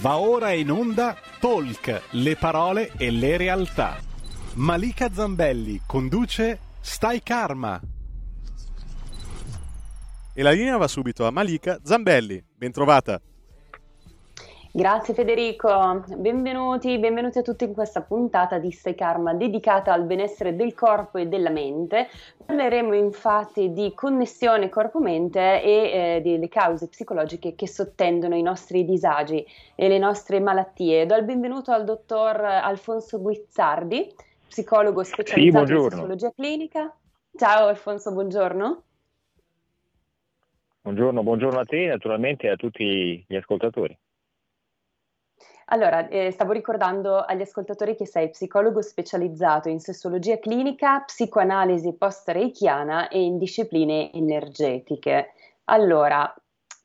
Va ora in onda Talk, le parole e le realtà. Malika Zambelli conduce Stai Karma. E la linea va subito a Malika Zambelli. Bentrovata. Grazie Federico, benvenuti, benvenuti a tutti in questa puntata di Stai Karma dedicata al benessere del corpo e della mente. Parleremo infatti di connessione corpo-mente e eh, delle cause psicologiche che sottendono i nostri disagi e le nostre malattie. Do il benvenuto al dottor Alfonso Guizzardi, psicologo specializzato sì, in psicologia clinica. Ciao Alfonso, buongiorno. Buongiorno, buongiorno a te e naturalmente a tutti gli ascoltatori. Allora, eh, stavo ricordando agli ascoltatori che sei psicologo specializzato in sessologia clinica, psicoanalisi post-reichiana e in discipline energetiche. Allora,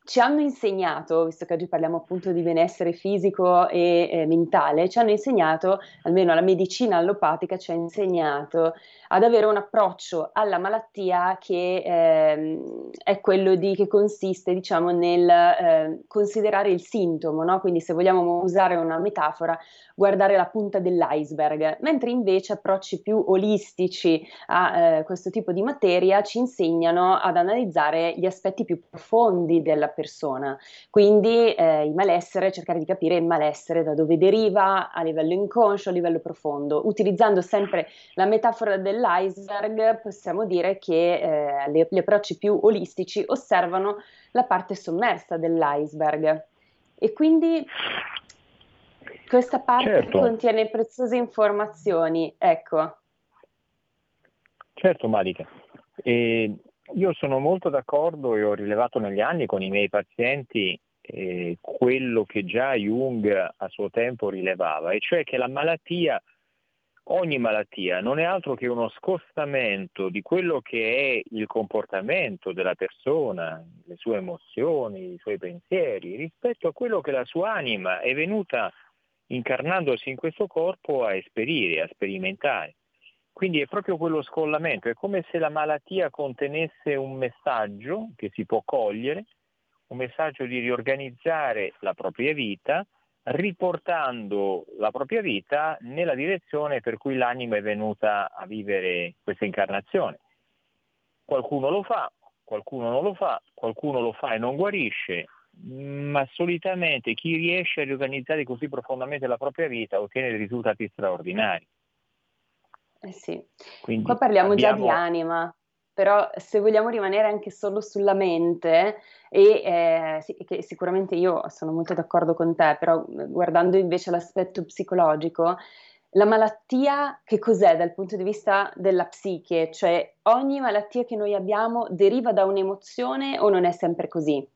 ci hanno insegnato, visto che oggi parliamo appunto di benessere fisico e eh, mentale, ci hanno insegnato, almeno la medicina allopatica ci ha insegnato ad avere un approccio alla malattia che eh, è quello di, che consiste diciamo nel eh, considerare il sintomo, no? quindi se vogliamo usare una metafora, guardare la punta dell'iceberg, mentre invece approcci più olistici a eh, questo tipo di materia ci insegnano ad analizzare gli aspetti più profondi della persona, quindi eh, il malessere, cercare di capire il malessere da dove deriva a livello inconscio, a livello profondo, utilizzando sempre la metafora dell'iceberg possiamo dire che eh, le, gli approcci più olistici osservano la parte sommersa dell'iceberg e quindi questa parte certo. contiene preziose informazioni, ecco. Certo Malika, e io sono molto d'accordo e ho rilevato negli anni con i miei pazienti eh, quello che già Jung a suo tempo rilevava, e cioè che la malattia, ogni malattia, non è altro che uno scostamento di quello che è il comportamento della persona, le sue emozioni, i suoi pensieri, rispetto a quello che la sua anima è venuta incarnandosi in questo corpo a esperire, a sperimentare. Quindi è proprio quello scollamento, è come se la malattia contenesse un messaggio che si può cogliere, un messaggio di riorganizzare la propria vita, riportando la propria vita nella direzione per cui l'anima è venuta a vivere questa incarnazione. Qualcuno lo fa, qualcuno non lo fa, qualcuno lo fa e non guarisce, ma solitamente chi riesce a riorganizzare così profondamente la propria vita ottiene risultati straordinari. Eh sì, Quindi qua parliamo abbiamo... già di anima, però se vogliamo rimanere anche solo sulla mente, e eh, sì, che sicuramente io sono molto d'accordo con te, però guardando invece l'aspetto psicologico, la malattia che cos'è dal punto di vista della psiche? Cioè ogni malattia che noi abbiamo deriva da un'emozione o non è sempre così?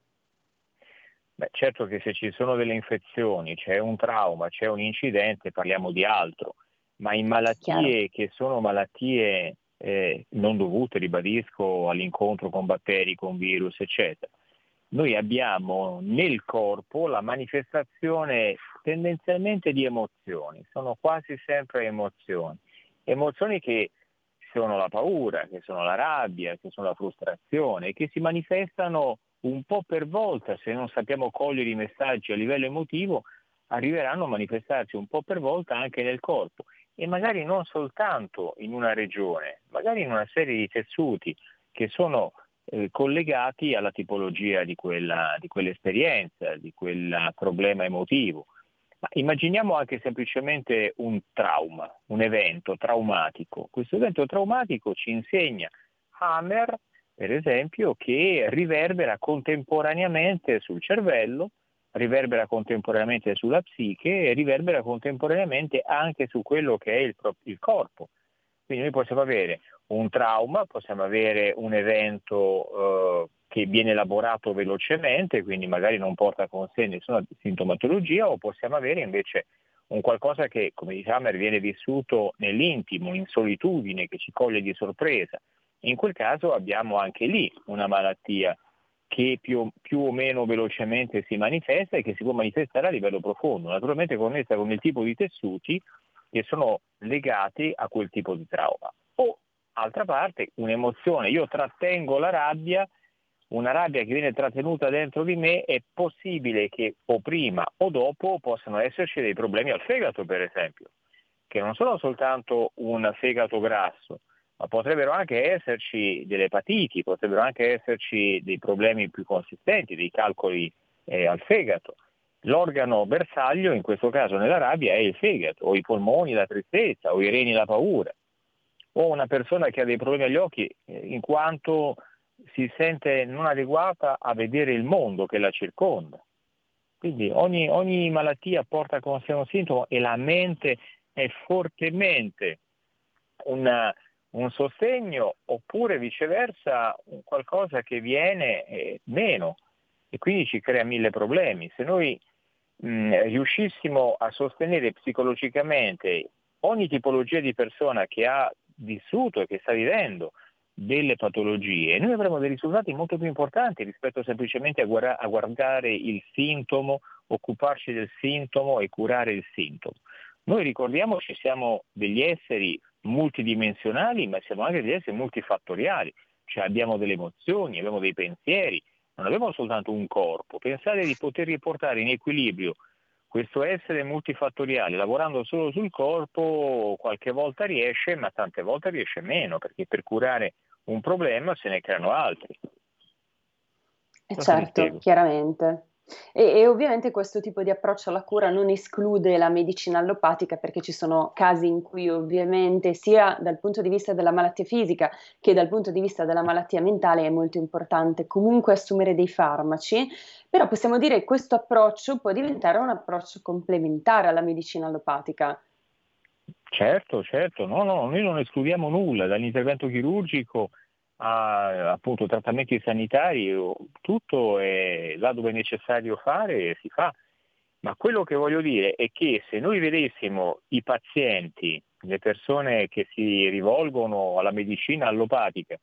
Beh, certo che se ci sono delle infezioni, c'è un trauma, c'è un incidente, parliamo di altro, ma in malattie Chiaro. che sono malattie eh, non dovute, ribadisco, all'incontro con batteri, con virus, eccetera, noi abbiamo nel corpo la manifestazione tendenzialmente di emozioni, sono quasi sempre emozioni, emozioni che sono la paura, che sono la rabbia, che sono la frustrazione, che si manifestano un po' per volta, se non sappiamo cogliere i messaggi a livello emotivo, arriveranno a manifestarsi un po' per volta anche nel corpo e magari non soltanto in una regione, magari in una serie di tessuti che sono eh, collegati alla tipologia di, quella, di quell'esperienza, di quel problema emotivo. Ma immaginiamo anche semplicemente un trauma, un evento traumatico. Questo evento traumatico ci insegna Hammer per esempio, che riverbera contemporaneamente sul cervello, riverbera contemporaneamente sulla psiche e riverbera contemporaneamente anche su quello che è il, il corpo. Quindi noi possiamo avere un trauma, possiamo avere un evento eh, che viene elaborato velocemente, quindi magari non porta con sé nessuna sintomatologia, o possiamo avere invece un qualcosa che, come dice Hammer, viene vissuto nell'intimo, in solitudine, che ci coglie di sorpresa. In quel caso abbiamo anche lì una malattia che più, più, o meno velocemente si manifesta e che si può manifestare a livello profondo, naturalmente connessa con il tipo di tessuti che sono legati a quel tipo di trauma. O, altra parte, un'emozione, io trattengo la rabbia una rabbia che viene trattenuta dentro di me, è possibile che o prima o dopo possano esserci dei problemi al fegato, per esempio, che non sono soltanto un fegato grasso, ma potrebbero anche esserci delle epatiti, potrebbero anche esserci dei problemi più consistenti, dei calcoli eh, al fegato. L'organo bersaglio, in questo caso nella rabbia, è il fegato, o i polmoni la tristezza, o i reni la paura, o una persona che ha dei problemi agli occhi eh, in quanto si sente non adeguata a vedere il mondo che la circonda. Quindi ogni, ogni malattia porta con sé un sintomo e la mente è fortemente una, un sostegno oppure viceversa qualcosa che viene eh, meno e quindi ci crea mille problemi. Se noi mh, riuscissimo a sostenere psicologicamente ogni tipologia di persona che ha vissuto e che sta vivendo delle patologie, noi avremo dei risultati molto più importanti rispetto semplicemente a, guarda- a guardare il sintomo, occuparci del sintomo e curare il sintomo. Noi ricordiamoci, siamo degli esseri multidimensionali, ma siamo anche degli esseri multifattoriali, cioè abbiamo delle emozioni, abbiamo dei pensieri, non abbiamo soltanto un corpo. Pensare di poter riportare in equilibrio questo essere multifattoriale, lavorando solo sul corpo, qualche volta riesce, ma tante volte riesce meno, perché per curare un problema se ne creano altri. E eh, certo, chiaramente. E, e, ovviamente questo tipo di approccio alla cura non esclude la medicina allopatica perché ci sono casi in cui ovviamente sia dal punto di vista della malattia fisica che dal punto di vista della malattia mentale è molto importante comunque assumere dei farmaci, però possiamo dire che questo approccio può diventare un approccio complementare alla medicina allopatica. Certo, certo, no, no, noi non escludiamo nulla dall'intervento chirurgico a appunto trattamenti sanitari, tutto è là dove è necessario fare si fa. Ma quello che voglio dire è che se noi vedessimo i pazienti, le persone che si rivolgono alla medicina allopatica,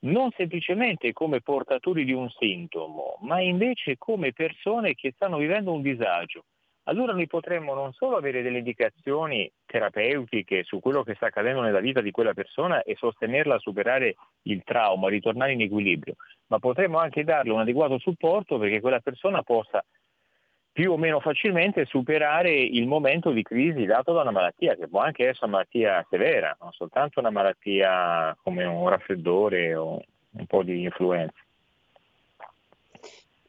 non semplicemente come portatori di un sintomo, ma invece come persone che stanno vivendo un disagio, allora noi potremmo non solo avere delle indicazioni terapeutiche su quello che sta accadendo nella vita di quella persona e sostenerla a superare il trauma, a ritornare in equilibrio, ma potremmo anche darle un adeguato supporto perché quella persona possa più o meno facilmente superare il momento di crisi dato da una malattia, che può anche essere una malattia severa, non soltanto una malattia come un raffreddore o un po' di influenza.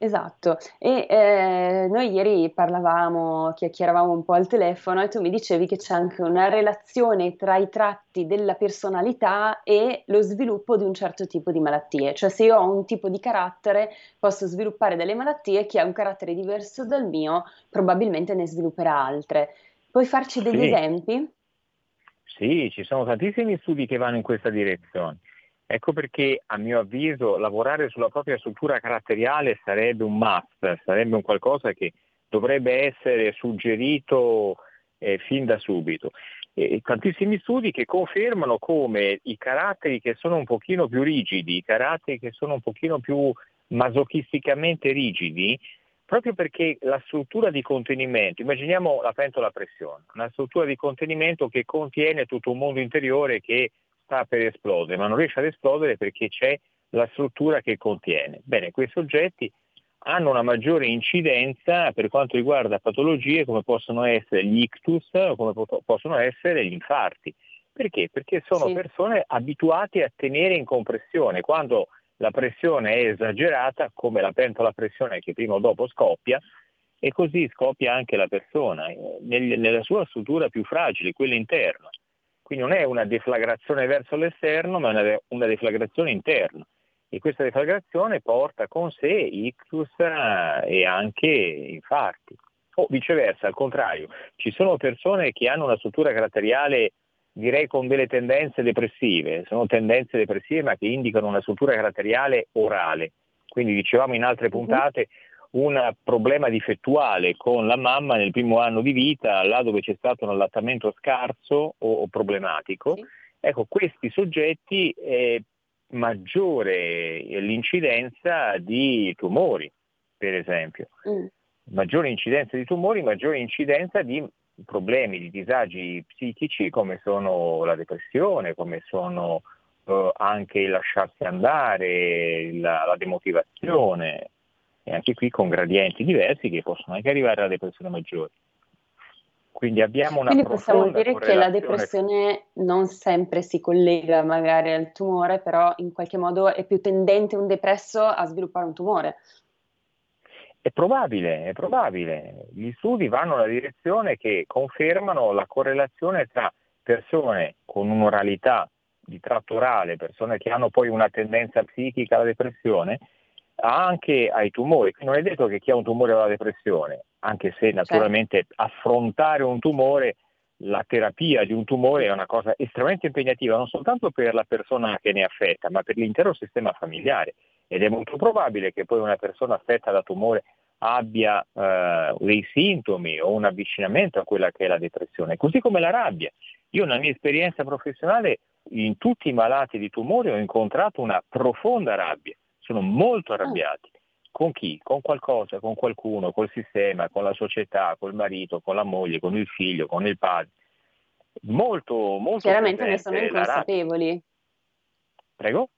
Esatto, e eh, noi ieri parlavamo, chiacchieravamo un po' al telefono e tu mi dicevi che c'è anche una relazione tra i tratti della personalità e lo sviluppo di un certo tipo di malattie, cioè se io ho un tipo di carattere posso sviluppare delle malattie, chi ha un carattere diverso dal mio probabilmente ne svilupperà altre. Puoi farci degli sì. esempi? Sì, ci sono tantissimi studi che vanno in questa direzione. Ecco perché a mio avviso lavorare sulla propria struttura caratteriale sarebbe un must, sarebbe un qualcosa che dovrebbe essere suggerito eh, fin da subito. E tantissimi studi che confermano come i caratteri che sono un pochino più rigidi, i caratteri che sono un pochino più masochisticamente rigidi, proprio perché la struttura di contenimento, immaginiamo la pentola a pressione, una struttura di contenimento che contiene tutto un mondo interiore che sta per esplodere, ma non riesce ad esplodere perché c'è la struttura che contiene. Bene, questi oggetti hanno una maggiore incidenza per quanto riguarda patologie come possono essere gli ictus o come possono essere gli infarti. Perché? Perché sono sì. persone abituate a tenere in compressione. Quando la pressione è esagerata, come la pentola pressione che prima o dopo scoppia, e così scoppia anche la persona eh, nella sua struttura più fragile, quella interna. Quindi non è una deflagrazione verso l'esterno, ma una, una deflagrazione interna. E questa deflagrazione porta con sé ictus eh, e anche infarti. O viceversa, al contrario, ci sono persone che hanno una struttura caratteriale direi con delle tendenze depressive, sono tendenze depressive ma che indicano una struttura caratteriale orale. Quindi dicevamo in altre mhm. puntate, un problema difettuale con la mamma nel primo anno di vita, là dove c'è stato un allattamento scarso o, o problematico, sì. ecco, questi soggetti è maggiore l'incidenza di tumori, per esempio. Mm. Maggiore incidenza di tumori, maggiore incidenza di problemi, di disagi psichici come sono la depressione, come sono eh, anche il lasciarsi andare, la, la demotivazione, e anche qui con gradienti diversi che possono anche arrivare alla depressione maggiore. Quindi abbiamo una Quindi possiamo dire che la depressione non sempre si collega magari al tumore, però in qualche modo è più tendente un depresso a sviluppare un tumore. È probabile, è probabile. Gli studi vanno nella direzione che confermano la correlazione tra persone con un'oralità di tratto orale, persone che hanno poi una tendenza psichica alla depressione, anche ai tumori. Non è detto che chi ha un tumore ha la depressione, anche se certo. naturalmente certo. affrontare un tumore, la terapia di un tumore è una cosa estremamente impegnativa, non soltanto per la persona che ne è affetta, ma per l'intero sistema familiare. Ed è molto probabile che poi una persona affetta da tumore abbia eh, dei sintomi o un avvicinamento a quella che è la depressione, così come la rabbia. Io nella mia esperienza professionale in tutti i malati di tumore ho incontrato una profonda rabbia, sono molto arrabbiati. Con chi? Con qualcosa, con qualcuno, col sistema, con la società, col marito, con la moglie, con il figlio, con il padre. Molto, molto Chiaramente ne sono inconsapevoli. Prego?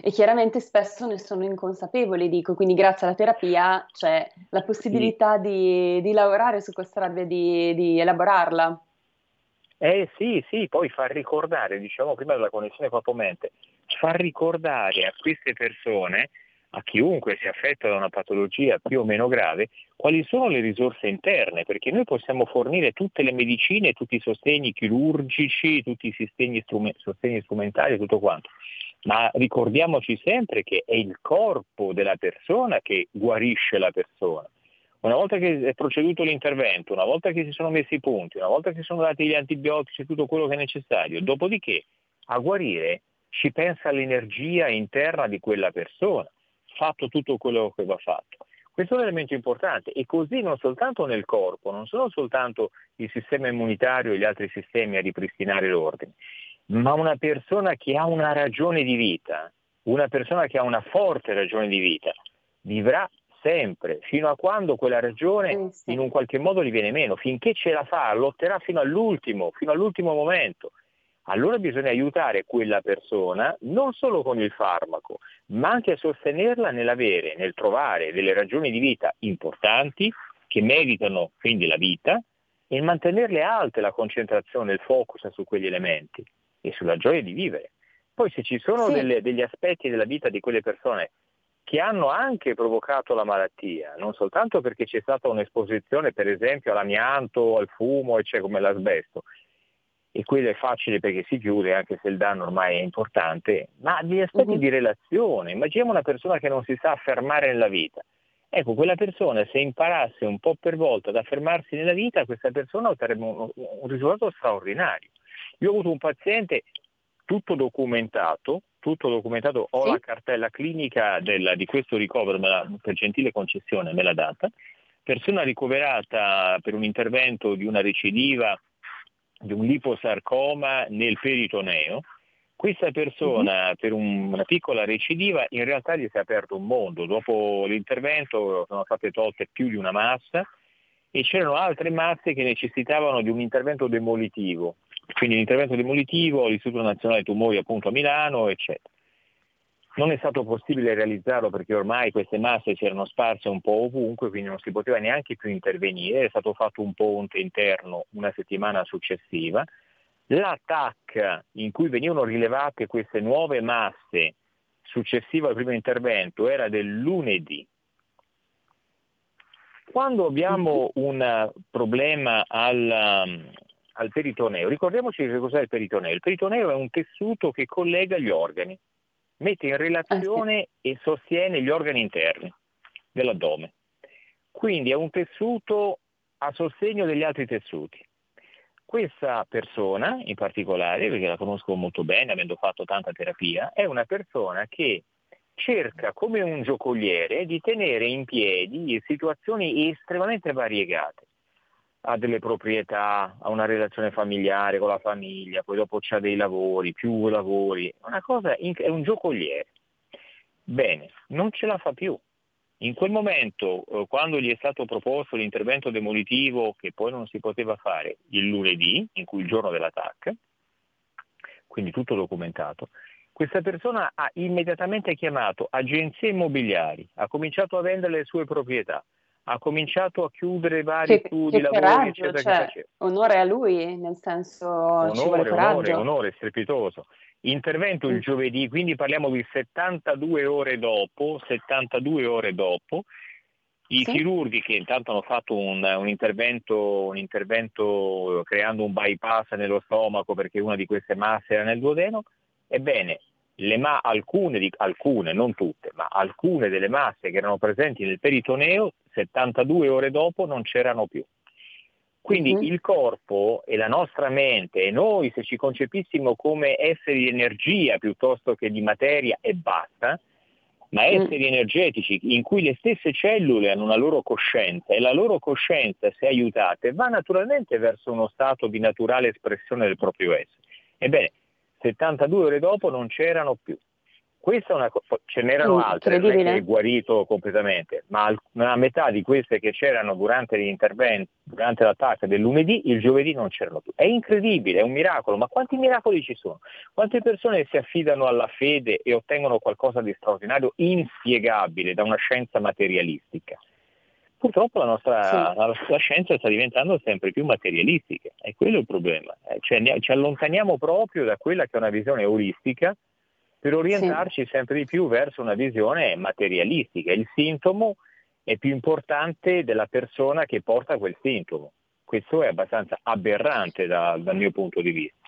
E chiaramente spesso ne sono inconsapevoli, dico, quindi grazie alla terapia c'è la possibilità sì. di, di, lavorare su questa rabbia, di, di elaborarla. Eh sì, sì, poi far ricordare, diciamo prima della connessione corpo-mente, far ricordare a queste persone, a chiunque sia affetto da una patologia più o meno grave, quali sono le risorse interne, perché noi possiamo fornire tutte le medicine, tutti i sostegni chirurgici, tutti i sostegni, strume- sostegni strumentali, tutto quanto, ma ricordiamoci sempre che è il corpo della persona che guarisce la persona. Una volta che è proceduto l'intervento, una volta che si sono messi i punti, una volta che si sono dati gli antibiotici e tutto quello che è necessario, dopodiché a guarire ci pensa l'energia interna di quella persona, fatto tutto quello che va fatto. Questo è un elemento importante e così non soltanto nel corpo, non sono soltanto il sistema immunitario e gli altri sistemi a ripristinare l'ordine, ma una persona che ha una ragione di vita, una persona che ha una forte ragione di vita, vivrà sempre, fino a quando quella ragione in un qualche modo gli viene meno, finché ce la fa, lotterà fino all'ultimo, fino all'ultimo momento. Allora bisogna aiutare quella persona non solo con il farmaco, ma anche a sostenerla nell'avere, nel trovare delle ragioni di vita importanti che meritano quindi la vita e mantenerle alte la concentrazione, il focus su quegli elementi e sulla gioia di vivere. Poi se ci sono sì. delle, degli aspetti della vita di quelle persone che hanno anche provocato la malattia, non soltanto perché c'è stata un'esposizione per esempio all'amianto, al fumo, e c'è come l'asbesto, e quello è facile perché si chiude anche se il danno ormai è importante, ma degli aspetti uh-huh. di relazione. Immaginiamo una persona che non si sa affermare nella vita. Ecco, quella persona se imparasse un po' per volta ad affermarsi nella vita, questa persona otterrebbe un, un risultato straordinario. Io ho avuto un paziente tutto documentato, tutto documentato, ho sì. la cartella clinica della, di questo ricovero, la, per gentile concessione me l'ha data, persona ricoverata per un intervento di una recidiva di un liposarcoma nel peritoneo, questa persona uh-huh. per un, una piccola recidiva in realtà gli si è aperto un mondo, dopo l'intervento sono state tolte più di una massa e c'erano altre masse che necessitavano di un intervento demolitivo, quindi l'intervento demolitivo, l'Istituto Nazionale Tumori appunto a Milano, eccetera. Non è stato possibile realizzarlo perché ormai queste masse si erano sparse un po' ovunque, quindi non si poteva neanche più intervenire, è stato fatto un ponte interno una settimana successiva. La TAC in cui venivano rilevate queste nuove masse successivo al primo intervento era del lunedì. Quando abbiamo un problema al, al peritoneo. Ricordiamoci che cos'è il peritoneo. Il peritoneo è un tessuto che collega gli organi, mette in relazione ah, sì. e sostiene gli organi interni dell'addome. Quindi è un tessuto a sostegno degli altri tessuti. Questa persona in particolare, perché la conosco molto bene, avendo fatto tanta terapia, è una persona che cerca come un giocoliere di tenere in piedi situazioni estremamente variegate ha delle proprietà, ha una relazione familiare con la famiglia, poi dopo c'ha dei lavori, più lavori, una cosa, è un giocoliere. Bene, non ce la fa più. In quel momento, eh, quando gli è stato proposto l'intervento demolitivo, che poi non si poteva fare il lunedì, in cui il giorno dell'attacco, quindi tutto documentato, questa persona ha immediatamente chiamato agenzie immobiliari, ha cominciato a vendere le sue proprietà, ha cominciato a chiudere vari che, studi, che lavori, coraggio, eccetera, cioè, onore a lui, nel senso onore, ci vuole coraggio. Onore, onore, strepitoso. Intervento il mm. giovedì, quindi parliamo di 72 ore dopo, 72 ore dopo, i sì. chirurghi che intanto hanno fatto un, un, intervento, un, intervento, creando un bypass nello stomaco perché una di queste masse era nel duodeno, ebbene ma- alcune, di, alcune, non tutte, ma alcune delle masse che erano presenti nel peritoneo 72 ore dopo non c'erano più. Quindi uh-huh. il corpo e la nostra mente e noi se ci concepissimo come esseri di energia piuttosto che di materia e basta, ma mm. esseri uh-huh. energetici in cui le stesse cellule hanno una loro coscienza e la loro coscienza, se aiutate, va naturalmente verso uno stato di naturale espressione del proprio essere. Ebbene, 72 ore dopo non c'erano più. Questa è una cosa, ce n'erano altre, non è che è guarito completamente, ma una metà di queste che c'erano durante l'intervento, durante l'attacco del lunedì, il giovedì non c'erano più. È incredibile, è un miracolo, ma quanti miracoli ci sono? Quante persone si affidano alla fede e ottengono qualcosa di straordinario, inspiegabile da una scienza materialistica? Purtroppo la nostra sì. la, la scienza sta diventando sempre più materialistica, è quello il problema. Eh, cioè, ci allontaniamo proprio da quella che è una visione olistica per orientarci sì. sempre di più verso una visione materialistica. Il sintomo è più importante della persona che porta quel sintomo. Questo è abbastanza aberrante da, dal mio punto di vista.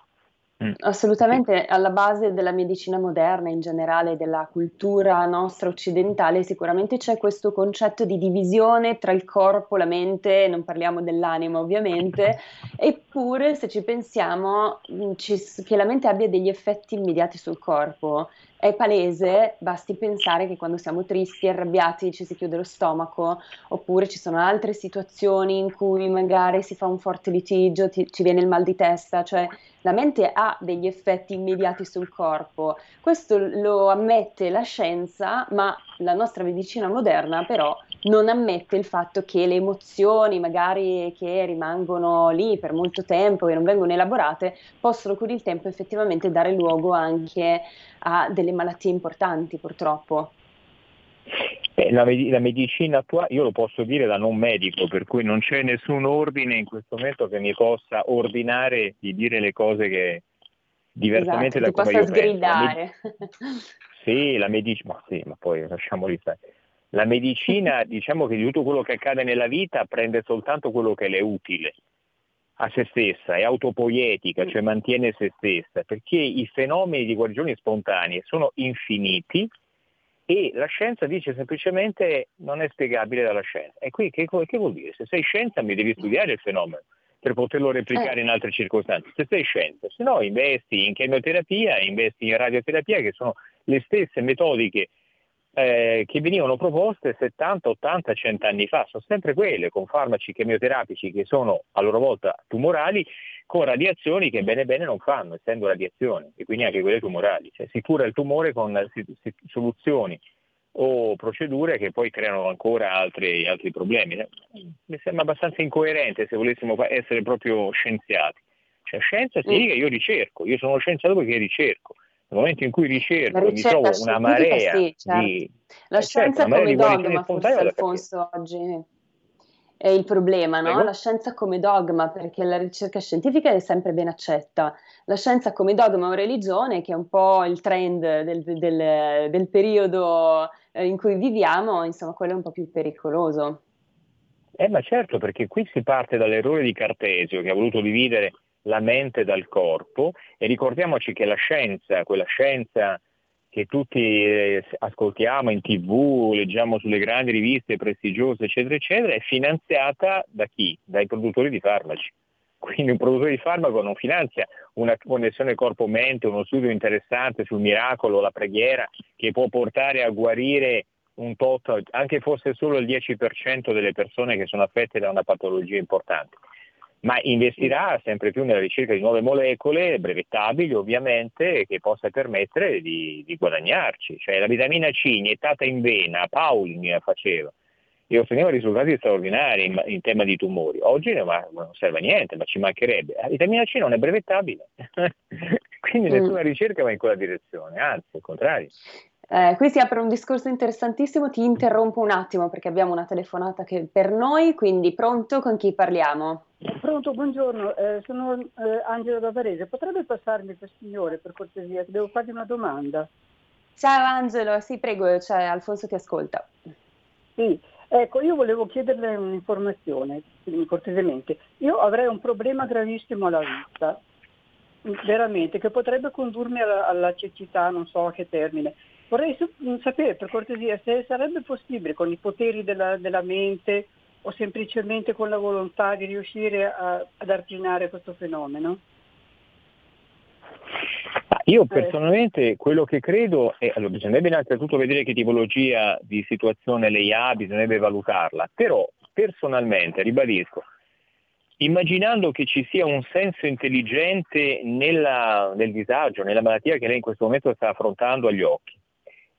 Mm. Assolutamente, alla base della medicina moderna, in generale della cultura nostra occidentale, sicuramente c'è questo concetto di divisione tra il corpo, la mente, non parliamo dell'anima ovviamente, eppure se ci pensiamo mm, ci, che la mente abbia degli effetti immediati sul corpo è palese, basti pensare che quando siamo tristi, arrabbiati, ci si chiude lo stomaco, oppure ci sono altre situazioni in cui magari si fa un forte litigio, ti, ci viene il mal di testa, cioè la mente ha degli effetti immediati sul corpo. Questo lo ammette la scienza, ma la nostra medicina moderna però non ammette il fatto che le emozioni, magari che rimangono lì per molto tempo e non vengono elaborate, possono con il tempo effettivamente dare luogo anche a delle malattie importanti, purtroppo. Eh, la, la, medicina attuale, io lo posso dire da non medico, per cui non c'è nessun ordine in questo momento che mi possa ordinare di dire le cose che diversamente esatto, da come io sgridare. penso. La med- sì, la medicina, ma sì, ma poi lasciamoli stare. La medicina, diciamo che di tutto quello che accade nella vita prende soltanto quello che le è utile a se stessa, è autopoietica, cioè mantiene se stessa, perché i fenomeni di guarigione spontanee sono infiniti e la scienza dice semplicemente non è spiegabile dalla scienza. E qui che, che vuol dire? Se sei scienza mi devi studiare il fenomeno per poterlo replicare in altre circostanze. Se sei scienza, se no investi in chemioterapia, investi in radioterapia, che sono le stesse metodiche eh, che venivano proposte 70, 80, 100 anni fa, sono sempre quelle con farmaci chemioterapici che sono a loro volta tumorali, con radiazioni che bene bene non fanno, essendo radiazioni, e quindi anche quelle tumorali. Cioè, si cura il tumore con soluzioni o procedure che poi creano ancora altri, altri problemi. Mi sembra abbastanza incoerente se volessimo essere proprio scienziati. Cioè, scienza significa io ricerco, io sono scienziato perché ricerco nel momento in cui ricerco mi trovo una marea sì, certo. di... La eh, certo, scienza certo, come dogma, forse Alfonso oggi è il problema, no? La scienza come dogma, perché la ricerca scientifica è sempre ben accetta. La scienza come dogma o religione, che è un po' il trend del, del, del periodo eh, in cui viviamo, insomma, quello è un po' più pericoloso. Eh, ma certo, perché qui si parte dall'errore di Cartesio, che ha voluto dividere la mente dal corpo e ricordiamoci che la scienza, quella scienza che tutti eh, ascoltiamo in tv, leggiamo sulle grandi riviste prestigiose, eccetera, eccetera, è finanziata da chi? Dai produttori di farmaci. Quindi un produttore di farmaco non finanzia una connessione corpo-mente, uno studio interessante sul miracolo, la preghiera, che può portare a guarire un tot, anche fosse solo il 10% delle persone che sono affette da una patologia importante ma investirà sempre più nella ricerca di nuove molecole, brevettabili ovviamente, che possa permettere di, di guadagnarci. Cioè la vitamina C iniettata in vena, Pauli faceva, e otteneva risultati straordinari in, in, tema di tumori. Oggi non serve a niente, ma ci mancherebbe. La vitamina C non è brevettabile, quindi mm. nessuna ricerca va in quella direzione, anzi, al contrario. Eh, qui si apre un discorso interessantissimo, ti interrompo un attimo perché abbiamo una telefonata che per noi, quindi pronto con chi parliamo? Pronto, buongiorno, eh, sono eh, Angelo da Varese, potrebbe passarmi per signore per cortesia, devo fargli una domanda. Ciao Angelo, sì prego, cioè, Alfonso ti ascolta. Sì, ecco, io volevo chiederle un'informazione, cortesemente. Io avrei un problema gravissimo alla vista, veramente, che potrebbe condurmi alla, alla cecità, non so a che termine. Vorrei sapere per cortesia se sarebbe possibile con i poteri della, della mente o semplicemente con la volontà di riuscire a, ad arginare questo fenomeno. Io eh. personalmente quello che credo è, allora bisognerebbe innanzitutto vedere che tipologia di situazione lei ha, bisognerebbe valutarla, però personalmente, ribadisco, immaginando che ci sia un senso intelligente nella, nel disagio, nella malattia che lei in questo momento sta affrontando agli occhi,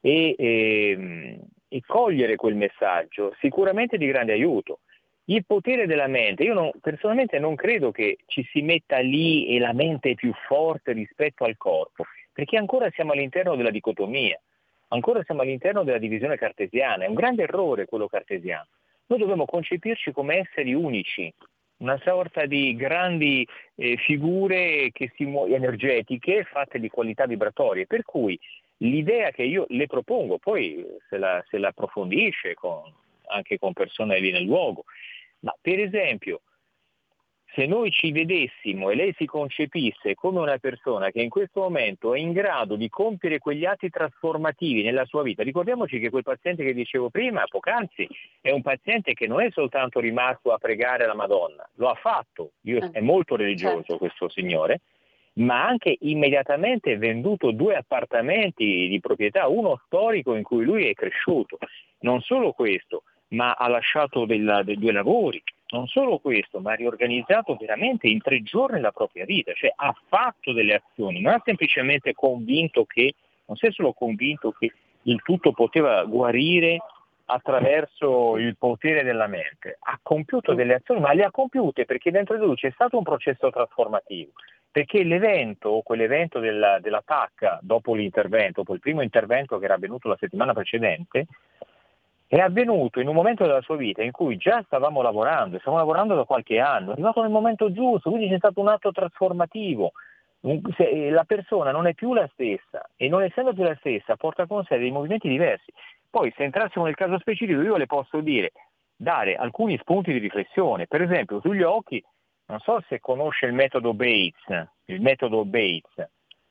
e, e, ehm, e cogliere quel messaggio sicuramente di grande aiuto. Il potere della mente, io non, personalmente non credo che ci si metta lì e la mente è più forte rispetto al corpo, perché ancora siamo all'interno della dicotomia, ancora siamo all'interno della divisione cartesiana, è un grande errore quello cartesiano. Noi dobbiamo concepirci come esseri unici, una sorta di grandi eh, figure mu- energetiche fatte di qualità vibratorie, per cui l'idea che io le propongo, poi se la, se la approfondisce con, anche con persone lì nel luogo, ma per esempio se noi ci vedessimo e lei si concepisse come una persona che in questo momento è in grado di compiere quegli atti trasformativi nella sua vita, ricordiamoci che quel paziente che dicevo prima, poc'anzi, è un paziente che non è soltanto rimasto a pregare la Madonna, lo ha fatto, Io, eh, è molto religioso certo. questo signore, ma anche immediatamente venduto due appartamenti di proprietà, uno storico in cui lui è cresciuto. Non solo questo, ma ha lasciato della, dei due lavori. Non solo questo, ma ha riorganizzato veramente in tre giorni la propria vita, cioè ha fatto delle azioni, non ha semplicemente convinto che, non si è solo convinto che il tutto poteva guarire attraverso il potere della mente, ha compiuto delle azioni, ma le ha compiute perché dentro di lui c'è stato un processo trasformativo perché l'evento, quell'evento della, della TAC dopo l'intervento, dopo il primo intervento che era avvenuto la settimana precedente, è avvenuto in un momento della sua vita in cui già stavamo lavorando, stiamo lavorando da qualche anno, è arrivato nel momento giusto, quindi c'è stato un atto trasformativo. La persona non è più la stessa e non essendo più la stessa porta con sé dei movimenti diversi. Poi se entrassimo nel caso specifico io le posso dire, dare alcuni spunti di riflessione, per esempio sugli occhi non so se conosce il metodo Bates, il metodo Bates,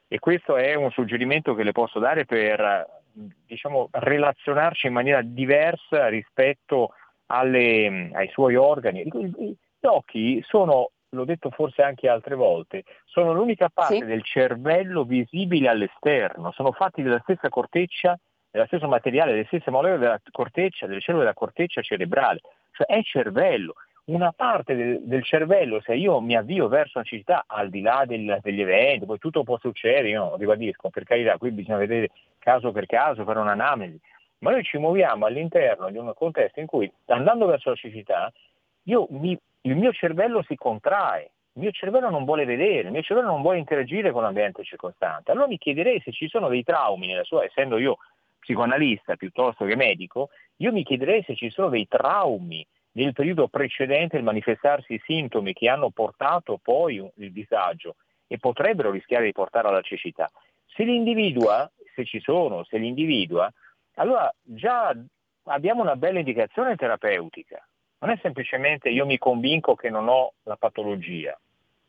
e questo è un suggerimento che le posso dare per diciamo, relazionarci in maniera diversa rispetto alle, ai suoi organi. Gli occhi sono, l'ho detto forse anche altre volte, sono l'unica parte sì. del cervello visibile all'esterno, sono fatti della stessa corteccia, dello stesso materiale, delle stesse molecole della corteccia, delle cellule della corteccia cerebrale, cioè è cervello una parte del, del, cervello, se io mi avvio verso una città, al di là del, degli eventi, poi tutto può succedere, io ribadisco, per carità, qui bisogna vedere caso per caso, fare un'analisi, ma noi ci muoviamo all'interno di un contesto in cui, andando verso la cecità, mi, il mio cervello si contrae, il mio cervello non vuole vedere, il mio cervello non vuole interagire con l'ambiente circostante. Allora mi chiederei se ci sono dei traumi nella sua, essendo io psicoanalista piuttosto che medico, io mi chiederei se ci sono dei traumi nel periodo precedente il manifestarsi sintomi che hanno portato poi il disagio e potrebbero rischiare di portare alla cecità. Se li individua, se ci sono, se li individua, allora già abbiamo una bella indicazione terapeutica. Non è semplicemente io mi convinco che non ho la patologia,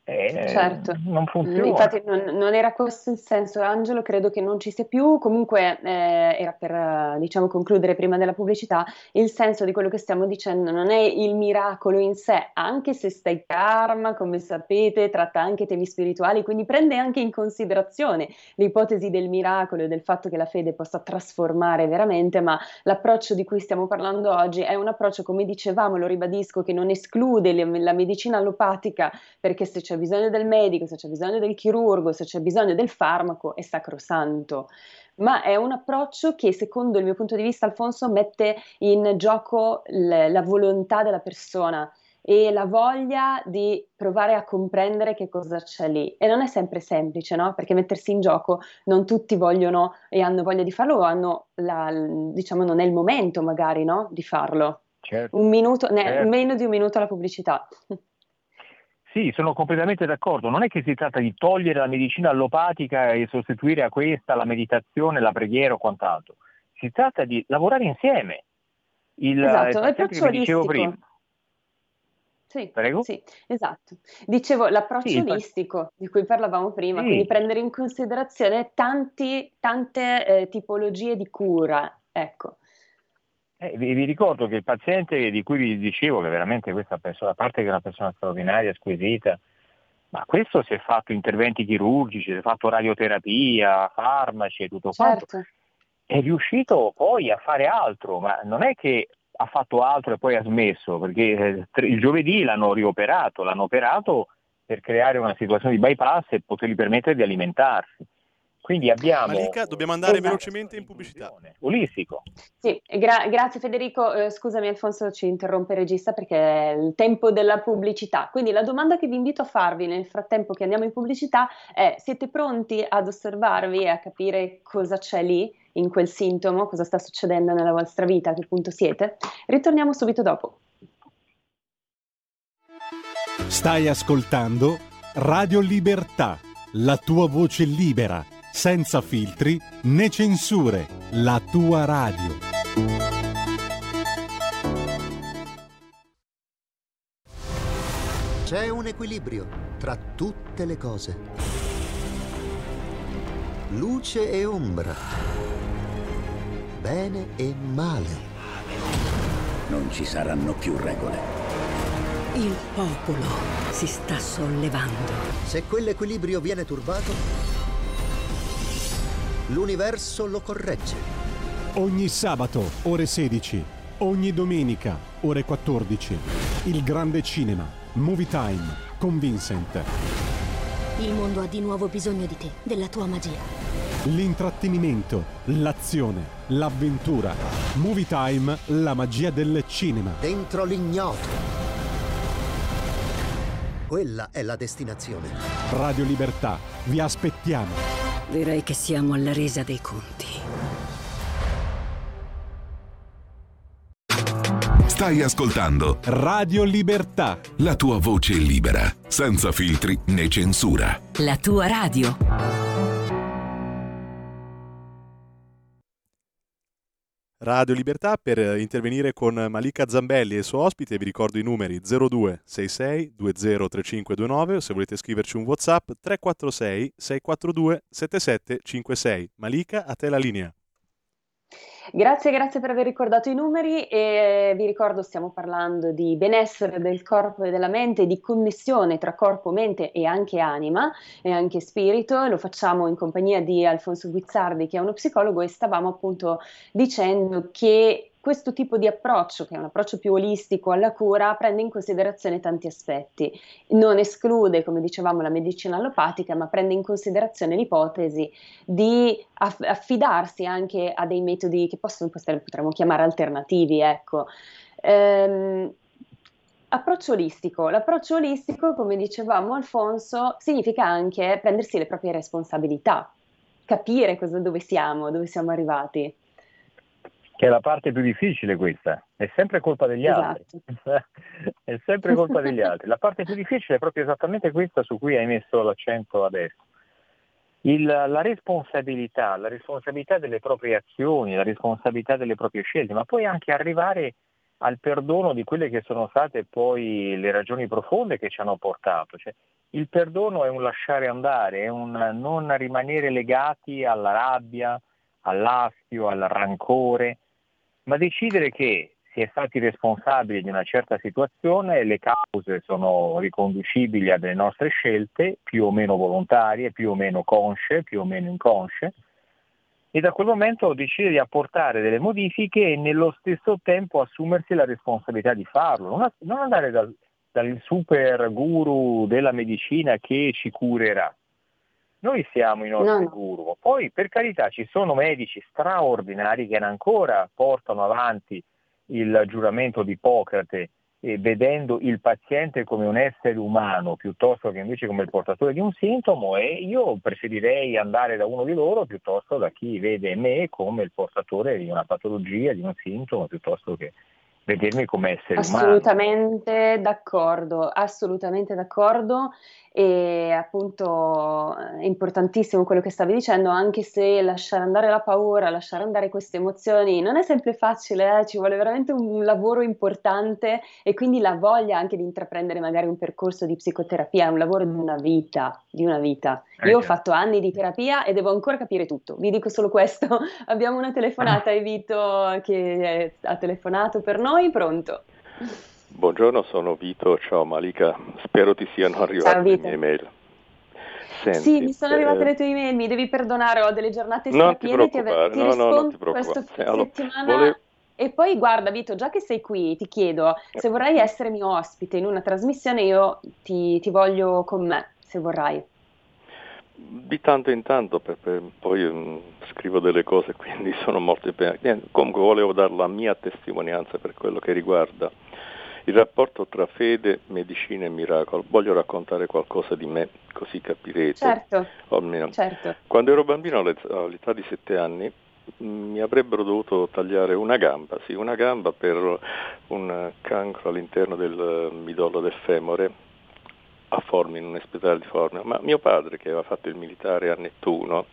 eh, certo, non funziona. Infatti non, non, era questo il senso, Angelo, credo che non ci sia più, comunque eh, era per diciamo, concludere prima della pubblicità, il senso di quello che stiamo dicendo non è il miracolo in sé, anche se stai karma, come sapete, tratta anche temi spirituali, quindi prende anche in considerazione l'ipotesi del miracolo e del fatto che la fede possa trasformare veramente, ma l'approccio di cui stiamo parlando oggi è un approccio, come dicevamo, lo ribadisco, che non esclude le, la medicina allopatica, perché se c'è c'è bisogno del medico, se c'è bisogno del chirurgo, se c'è bisogno del farmaco, è sacrosanto. Ma è un approccio che, secondo il mio punto di vista, Alfonso, mette in gioco l- la volontà della persona e la voglia di provare a comprendere che cosa c'è lì. E non è sempre semplice, no? Perché mettersi in gioco non tutti vogliono e hanno voglia di farlo o hanno la, diciamo, non è il momento magari, no? Di farlo. Certo. Un minuto, certo. meno di un minuto alla pubblicità. Sì, sono completamente d'accordo. Non è che si tratta di togliere la medicina allopatica e sostituire a questa la meditazione, la preghiera o quant'altro. Si tratta di lavorare insieme. Il, esatto, il che dicevo prima. Sì, Prego? sì, esatto. Dicevo l'approccio sì, olistico di cui parlavamo prima, sì. quindi prendere in considerazione tanti, tante eh, tipologie di cura. Ecco. Eh, vi, vi, ricordo che il paziente di cui vi dicevo, che veramente questa persona, a parte che è una persona straordinaria, squisita, ma questo si è fatto interventi chirurgici, si è fatto radioterapia, farmaci e tutto certo. quanto. È riuscito poi a fare altro, ma non è che ha fatto altro e poi ha smesso, perché eh, il giovedì l'hanno rioperato, l'hanno operato per creare una situazione di bypass e potergli permettere di alimentarsi. Quindi abbiamo... Malika, dobbiamo andare esatto. velocemente in pubblicità. Olistico. Sì, gra- grazie Federico. Eh, scusami Alfonso, ci interrompe il regista perché è il tempo della pubblicità. Quindi la domanda che vi invito a farvi nel frattempo che andiamo in pubblicità è siete pronti ad osservarvi e a capire cosa c'è lì in quel sintomo, cosa sta succedendo nella vostra vita, a che punto siete? Ritorniamo subito dopo. Stai ascoltando Radio Libertà, la tua voce libera senza filtri né censure, la tua radio. C'è un equilibrio tra tutte le cose. Luce e ombra. Bene e male. Non ci saranno più regole. Il popolo si sta sollevando. Se quell'equilibrio viene turbato, l'universo lo corregge. Ogni sabato, ore 16. Ogni domenica, ore 14. Il grande cinema. Movie Time. Con Vincent. Il mondo ha di nuovo bisogno di te, della tua magia. L'intrattenimento, l'azione, l'avventura. Movie Time, la magia del cinema. Dentro l'ignoto. Quella è la destinazione. Radio Libertà, vi aspettiamo. Direi che siamo alla resa dei conti. Stai ascoltando Radio Libertà. La tua voce libera, senza filtri né censura. La tua radio. Radio Libertà per intervenire con Malika Zambelli e il suo ospite. Vi ricordo i numeri 0266 203529 o se volete scriverci un WhatsApp 346 642 7756. Malika, a te la linea. Grazie, grazie per aver ricordato i numeri e vi ricordo stiamo parlando di benessere del corpo e della mente, di connessione tra corpo, mente e anche anima e anche spirito. Lo facciamo in compagnia di Alfonso Guizzardi che è uno psicologo e stavamo appunto dicendo che questo tipo di approccio, che è un approccio più olistico alla cura, prende in considerazione tanti aspetti. Non esclude, come dicevamo, la medicina allopatica, ma prende in considerazione l'ipotesi di affidarsi anche a dei metodi che possono, potremmo chiamare alternativi. Ecco. Ehm, Approccio olistico. L'approccio olistico, come dicevamo Alfonso, significa anche prendersi le proprie responsabilità, capire cosa, dove siamo, dove siamo arrivati che è la parte più difficile questa, è sempre colpa degli esatto. altri, è sempre colpa degli altri. La parte più difficile è proprio esattamente questa su cui hai messo l'accento adesso. Il, la responsabilità, la responsabilità delle proprie azioni, la responsabilità delle proprie scelte, ma poi anche arrivare al perdono di quelle che sono state poi le ragioni profonde che ci hanno portato. Cioè, il perdono è un lasciare andare, è un non rimanere legati alla rabbia, all'astio, al rancore, ma decidere che si è stati responsabili di una certa situazione, le cause sono riconducibili a delle nostre scelte, più o meno volontarie, più o meno consce, più o meno inconsce, e da quel momento decide di apportare delle modifiche e nello stesso tempo assumersi la responsabilità di farlo, non, andare dal, dal super guru della medicina che ci curerà, noi siamo i nostri no. guru. Poi per carità ci sono medici straordinari che ancora portano avanti il giuramento di Ippocrate eh, vedendo il paziente come un essere umano piuttosto che invece come il portatore di un sintomo e io preferirei andare da uno di loro piuttosto da chi vede me come il portatore di una patologia, di un sintomo, piuttosto che vedermi come essere assolutamente umano. d'accordo, assolutamente d'accordo e appunto è importantissimo quello che stavi dicendo, anche se lasciare andare la paura, lasciare andare queste emozioni non è sempre facile, eh? ci vuole veramente un lavoro importante e quindi la voglia anche di intraprendere magari un percorso di psicoterapia, è un lavoro di una vita, di una vita. Eh, Io ho fatto anni di terapia e devo ancora capire tutto, vi dico solo questo, abbiamo una telefonata, Evito che ha telefonato per noi, pronto? Buongiorno, sono Vito, ciao Malika, spero ti siano arrivate le mie email. Senti, sì, mi sono arrivate eh... le tue email, mi devi perdonare, ho delle giornate strapiene, ti, ave- ti no, no, non ti questa allora, settimana. Volevo... E poi guarda Vito, già che sei qui, ti chiedo, se vorrai essere mio ospite in una trasmissione, io ti, ti voglio con me, se vorrai. Di tanto in tanto, per, per, poi um, scrivo delle cose, quindi sono molto. Comunque volevo dare la mia testimonianza per quello che riguarda il rapporto tra fede, medicina e miracolo. Voglio raccontare qualcosa di me, così capirete. Certo, certo. Quando ero bambino all'età di sette anni mm, mi avrebbero dovuto tagliare una gamba, sì, una gamba per un cancro all'interno del midollo del femore a Formia, in un ospedale di Formia. Ma mio padre, che aveva fatto il militare a Nettuno,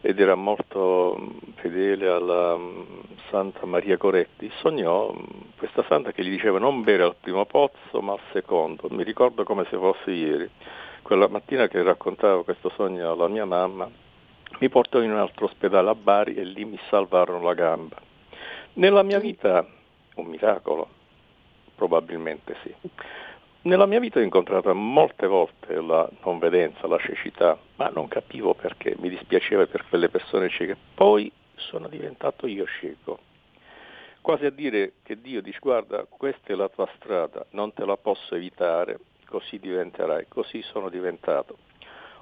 ed era molto mm, fedele alla mm, Santa Maria Coretti, sognò mm, questa santa che gli diceva non bere al primo pozzo ma al secondo. Mi ricordo come se fosse ieri. Quella mattina che raccontavo questo sogno alla mia mamma, mi portò in un altro ospedale a Bari e lì mi salvarono la gamba. Nella mia vita un miracolo, probabilmente sì. Nella mia vita ho incontrato molte volte la non vedenza, la cecità, ma non capivo perché, mi dispiaceva per quelle persone cieche. Poi sono diventato io cieco. Quasi a dire che Dio dice guarda, questa è la tua strada, non te la posso evitare, così diventerai, così sono diventato.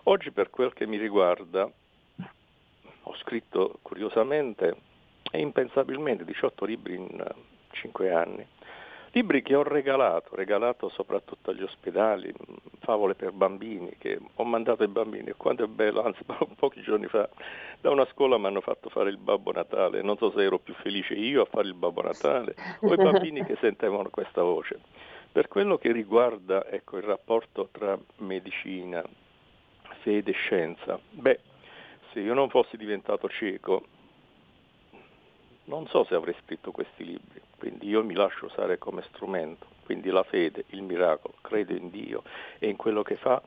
Oggi per quel che mi riguarda ho scritto curiosamente e impensabilmente 18 libri in 5 anni Libri che ho regalato, regalato soprattutto agli ospedali, favole per bambini che ho mandato ai bambini quanto è bello, anzi pochi giorni fa da una scuola mi hanno fatto fare il Babbo Natale, non so se ero più felice io a fare il Babbo Natale o i bambini che sentevano questa voce. Per quello che riguarda ecco, il rapporto tra medicina, fede e scienza, beh, se io non fossi diventato cieco non so se avrei scritto questi libri, quindi io mi lascio usare come strumento, quindi la fede, il miracolo, credo in Dio e in quello che fa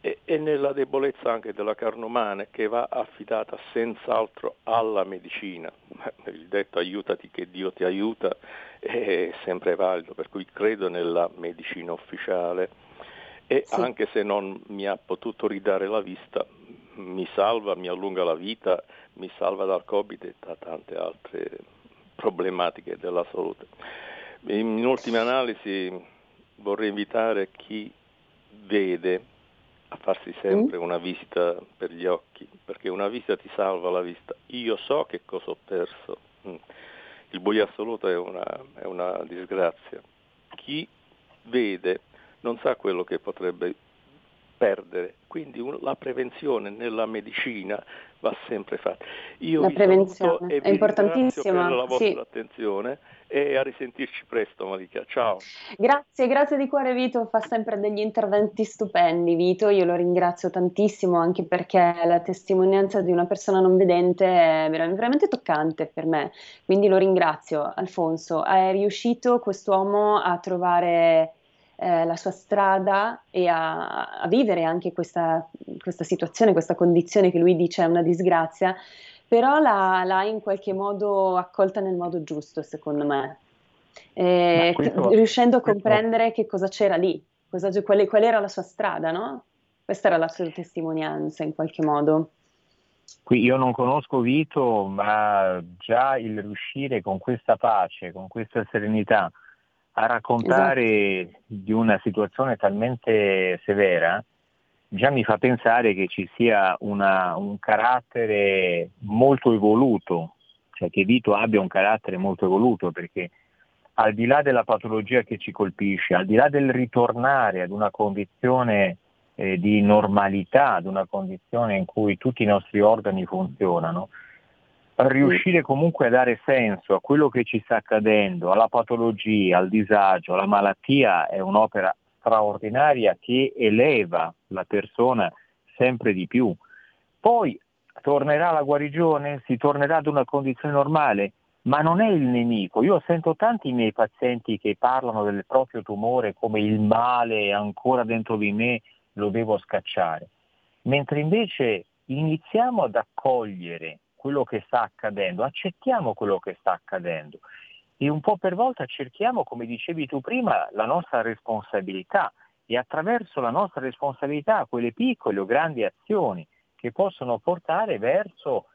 e, e nella debolezza anche della carne umana che va affidata senz'altro alla medicina. Il detto aiutati che Dio ti aiuta è sempre valido, per cui credo nella medicina ufficiale e sì. anche se non mi ha potuto ridare la vista, mi salva, mi allunga la vita, mi salva dal Covid e da tante altre problematiche della salute. In, ultima analisi vorrei invitare chi vede a farsi sempre mm. una visita per gli occhi, perché una visita ti salva la vista. Io so che cosa ho perso. Mm. Il buio assoluto è una, è una disgrazia. Chi vede non sa quello che potrebbe perdere. Quindi un, la prevenzione nella medicina va sempre fatta. Io la prevenzione è importantissima. per la vostra sì. attenzione e a risentirci presto Malika. Ciao. Grazie, grazie di cuore Vito, fa sempre degli interventi stupendi Vito, io lo ringrazio tantissimo anche perché la testimonianza di una persona non vedente è veramente toccante per me, quindi lo ringrazio. Alfonso, è riuscito quest'uomo a trovare eh, la sua strada e a, a vivere anche questa, questa, situazione, questa condizione che lui dice è una disgrazia, però l'ha, l'ha in qualche modo accolta nel modo giusto, secondo me, eh, questo, riuscendo a comprendere questo... che cosa c'era lì, cosa, qual, qual era la sua strada, no? Questa era la sua testimonianza in qualche modo. Qui io non conosco Vito, ma già il riuscire con questa pace, con questa serenità, a raccontare esatto. di una situazione talmente severa già mi fa pensare che ci sia una, un carattere molto evoluto, cioè che Vito abbia un carattere molto evoluto perché al di là della patologia che ci colpisce, al di là del ritornare ad una condizione eh, di normalità, ad una condizione in cui tutti i nostri organi funzionano, riuscire comunque a dare senso a quello che ci sta accadendo, alla patologia, al disagio, alla malattia, è un'opera straordinaria che eleva la persona sempre di più. Poi tornerà la guarigione, si tornerà ad una condizione normale, ma non è il nemico. Io sento tanti miei pazienti che parlano del proprio tumore come il male ancora dentro di me, lo devo scacciare. Mentre invece iniziamo ad accogliere quello che sta accadendo, accettiamo quello che sta accadendo e un po' per volta cerchiamo, come dicevi tu prima, la nostra responsabilità e attraverso la nostra responsabilità quelle piccole o grandi azioni che possono portare verso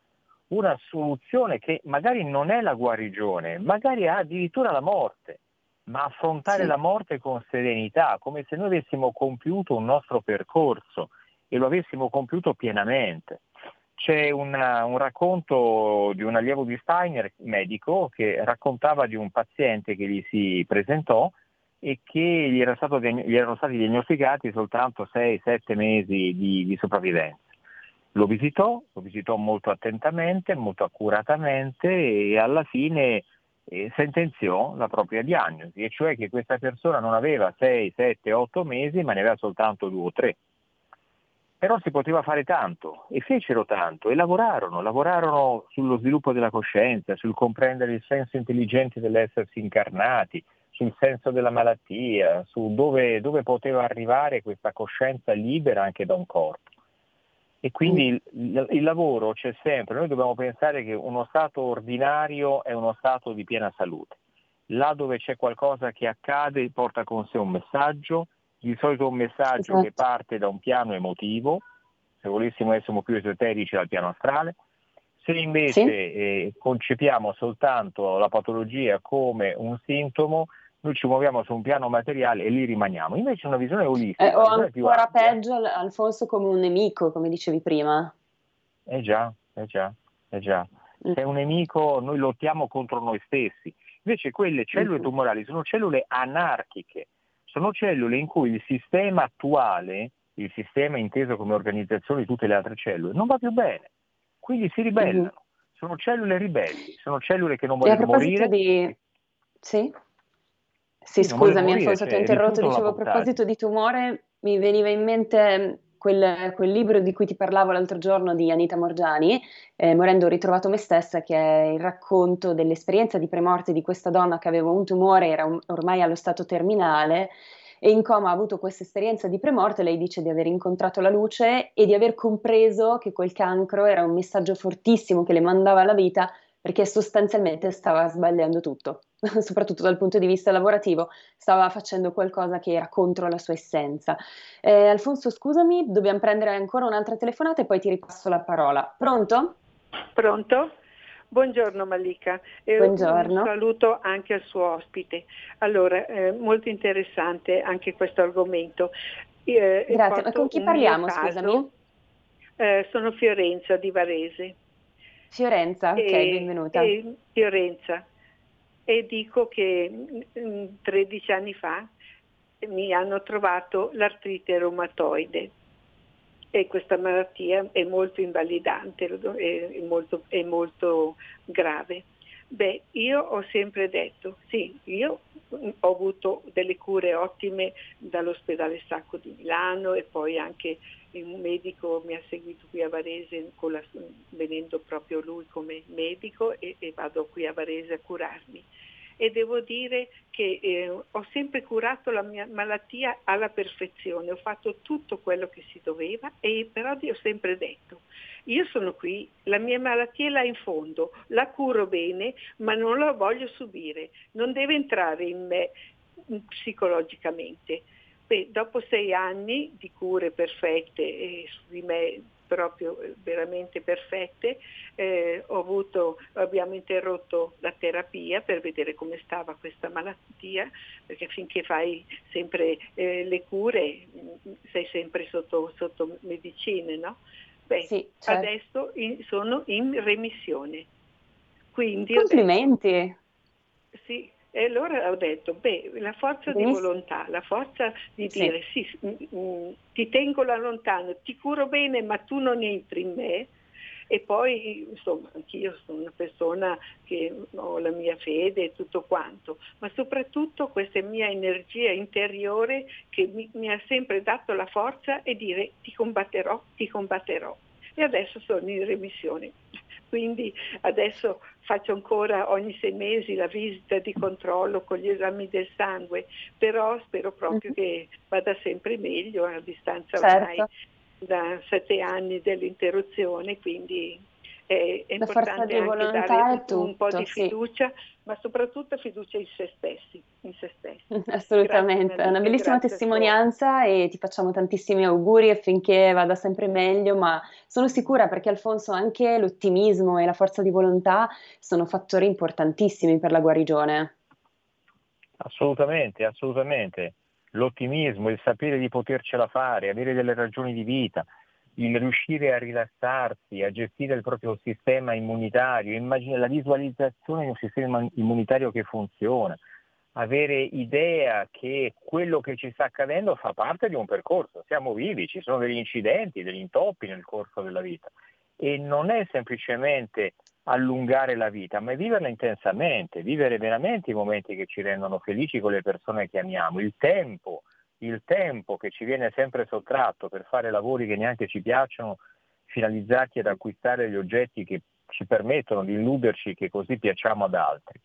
una soluzione che magari non è la guarigione, magari è addirittura la morte, ma affrontare sì. la morte con serenità, come se noi avessimo compiuto un nostro percorso e lo avessimo compiuto pienamente. C'è una, un racconto di un allievo di Steiner, medico, che raccontava di un paziente che gli si presentò e che gli, era stato, gli erano stati diagnosticati soltanto 6-7 mesi di, di sopravvivenza. Lo visitò, lo visitò molto attentamente, molto accuratamente e alla fine eh, sentenziò la propria diagnosi, e cioè che questa persona non aveva 6, 7, 8 mesi, ma ne aveva soltanto 2 o 3. Però si poteva fare tanto e fecero tanto e lavorarono, lavorarono sullo sviluppo della coscienza, sul comprendere il senso intelligente dell'essersi incarnati, sul senso della malattia, su dove, dove poteva arrivare questa coscienza libera anche da un corpo. E quindi mm. il, il, lavoro c'è sempre, noi dobbiamo pensare che uno stato ordinario è uno stato di piena salute. Là dove c'è qualcosa che accade porta con sé un messaggio, di solito un messaggio esatto. che parte da un piano emotivo, se volessimo essere più esoterici dal piano astrale, se invece sì. eh, concepiamo soltanto la patologia come un sintomo, noi ci muoviamo su un piano materiale e lì rimaniamo. Invece una visione olistica. Eh, o ancora peggio, Alfonso, come un nemico, come dicevi prima. Eh già, eh già, eh già. Mm. Se è un nemico noi lottiamo contro noi stessi. Invece quelle cellule mm. tumorali sono cellule anarchiche, sono cellule in cui il sistema attuale, il sistema inteso come organizzazione di tutte le altre cellule, non va più bene. Quindi si ribellano. Mm. Sono cellule ribelli, sono cellule che non vogliono morire. Di... Sì? Sì, scusami Alfonso, ti ho interrotto, dicevo a proposito di tumore, mi veniva in mente quel, quel, libro di cui ti parlavo l'altro giorno di Anita Morgiani, eh, Morendo ho ritrovato me stessa, che è il racconto dell'esperienza di premorte di questa donna che aveva un tumore, era un, ormai allo stato terminale e in coma ha avuto questa esperienza di premorte, lei dice di aver incontrato la luce e di aver compreso che quel cancro era un messaggio fortissimo che le mandava alla vita perché sostanzialmente stava sbagliando tutto, soprattutto dal punto di vista lavorativo, stava facendo qualcosa che era contro la sua essenza. Eh, Alfonso, scusami, dobbiamo prendere ancora un'altra telefonata e poi ti ripasso la parola. Pronto? Pronto? Buongiorno Malika, e Buongiorno. un saluto anche al suo ospite. Allora, eh, molto interessante anche questo argomento. Eh, Grazie, ma con chi parliamo, caso, scusami? Eh, sono Fiorenza di Varese. Fiorenza, ok, e, benvenuta. Fiorenza. E dico che 13 mm, anni fa mi hanno trovato l'artrite reumatoide e questa malattia è molto invalidante, è molto, è molto grave. Beh, io ho sempre detto, sì, io ho avuto delle cure ottime dall'ospedale Sacco di Milano e poi anche un medico mi ha seguito qui a Varese la, venendo proprio lui come medico e, e, vado qui a Varese a curarmi. E devo dire che eh, ho sempre curato la mia malattia alla perfezione, ho fatto tutto quello che si doveva e però ho sempre detto, io sono qui, la mia malattia è là in fondo, la curo bene, ma non la voglio subire, non deve entrare in me psicologicamente. Beh, dopo sei anni di cure perfette e su di me proprio eh, veramente perfette, eh, avuto, abbiamo interrotto la terapia per vedere come stava questa malattia, perché finché fai sempre eh, le cure mm, sei sempre sotto, sotto medicine, no? Beh, sì, certo. adesso in, sono in remissione. Quindi Complimenti! Detto, sì, E allora ho detto, beh, la forza di volontà, la forza di dire sì, sì mh, mh, ti tengo da lontano, ti curo bene, ma tu non entri in me, e poi insomma anch'io sono una persona che ho la mia fede e tutto quanto, ma soprattutto questa mia energia interiore che mi, mi ha sempre dato la forza e dire ti combatterò, ti combatterò. E adesso sono in remissione. Quindi adesso faccio ancora ogni sei mesi la visita di controllo con gli esami del sangue, però spero proprio mm-hmm. che vada sempre meglio a distanza ormai certo da sette anni dell'interruzione, quindi è, è importante anche dare un, tutto, un, po' di fiducia, sì. ma soprattutto fiducia in se stessi. In se stessi. Assolutamente, è una bellissima testimonianza e ti facciamo tantissimi auguri affinché vada sempre meglio, ma sono sicura perché Alfonso anche l'ottimismo e la forza di volontà sono fattori importantissimi per la guarigione. Assolutamente, assolutamente l'ottimismo, il sapere di potercela fare, avere delle ragioni di vita, il riuscire a rilassarsi, a gestire il proprio sistema immunitario, immagine la visualizzazione di un sistema immunitario che funziona, avere idea che quello che ci sta accadendo fa parte di un percorso, siamo vivi, ci sono degli incidenti, degli intoppi nel corso della vita. E non è semplicemente allungare la vita, ma è viverla intensamente, vivere veramente i momenti che ci rendono felici con le persone che amiamo, il tempo, il tempo che ci viene sempre sottratto per fare lavori che neanche ci piacciono, finalizzati ad acquistare gli oggetti che ci permettono di illuderci che così piacciamo ad altri.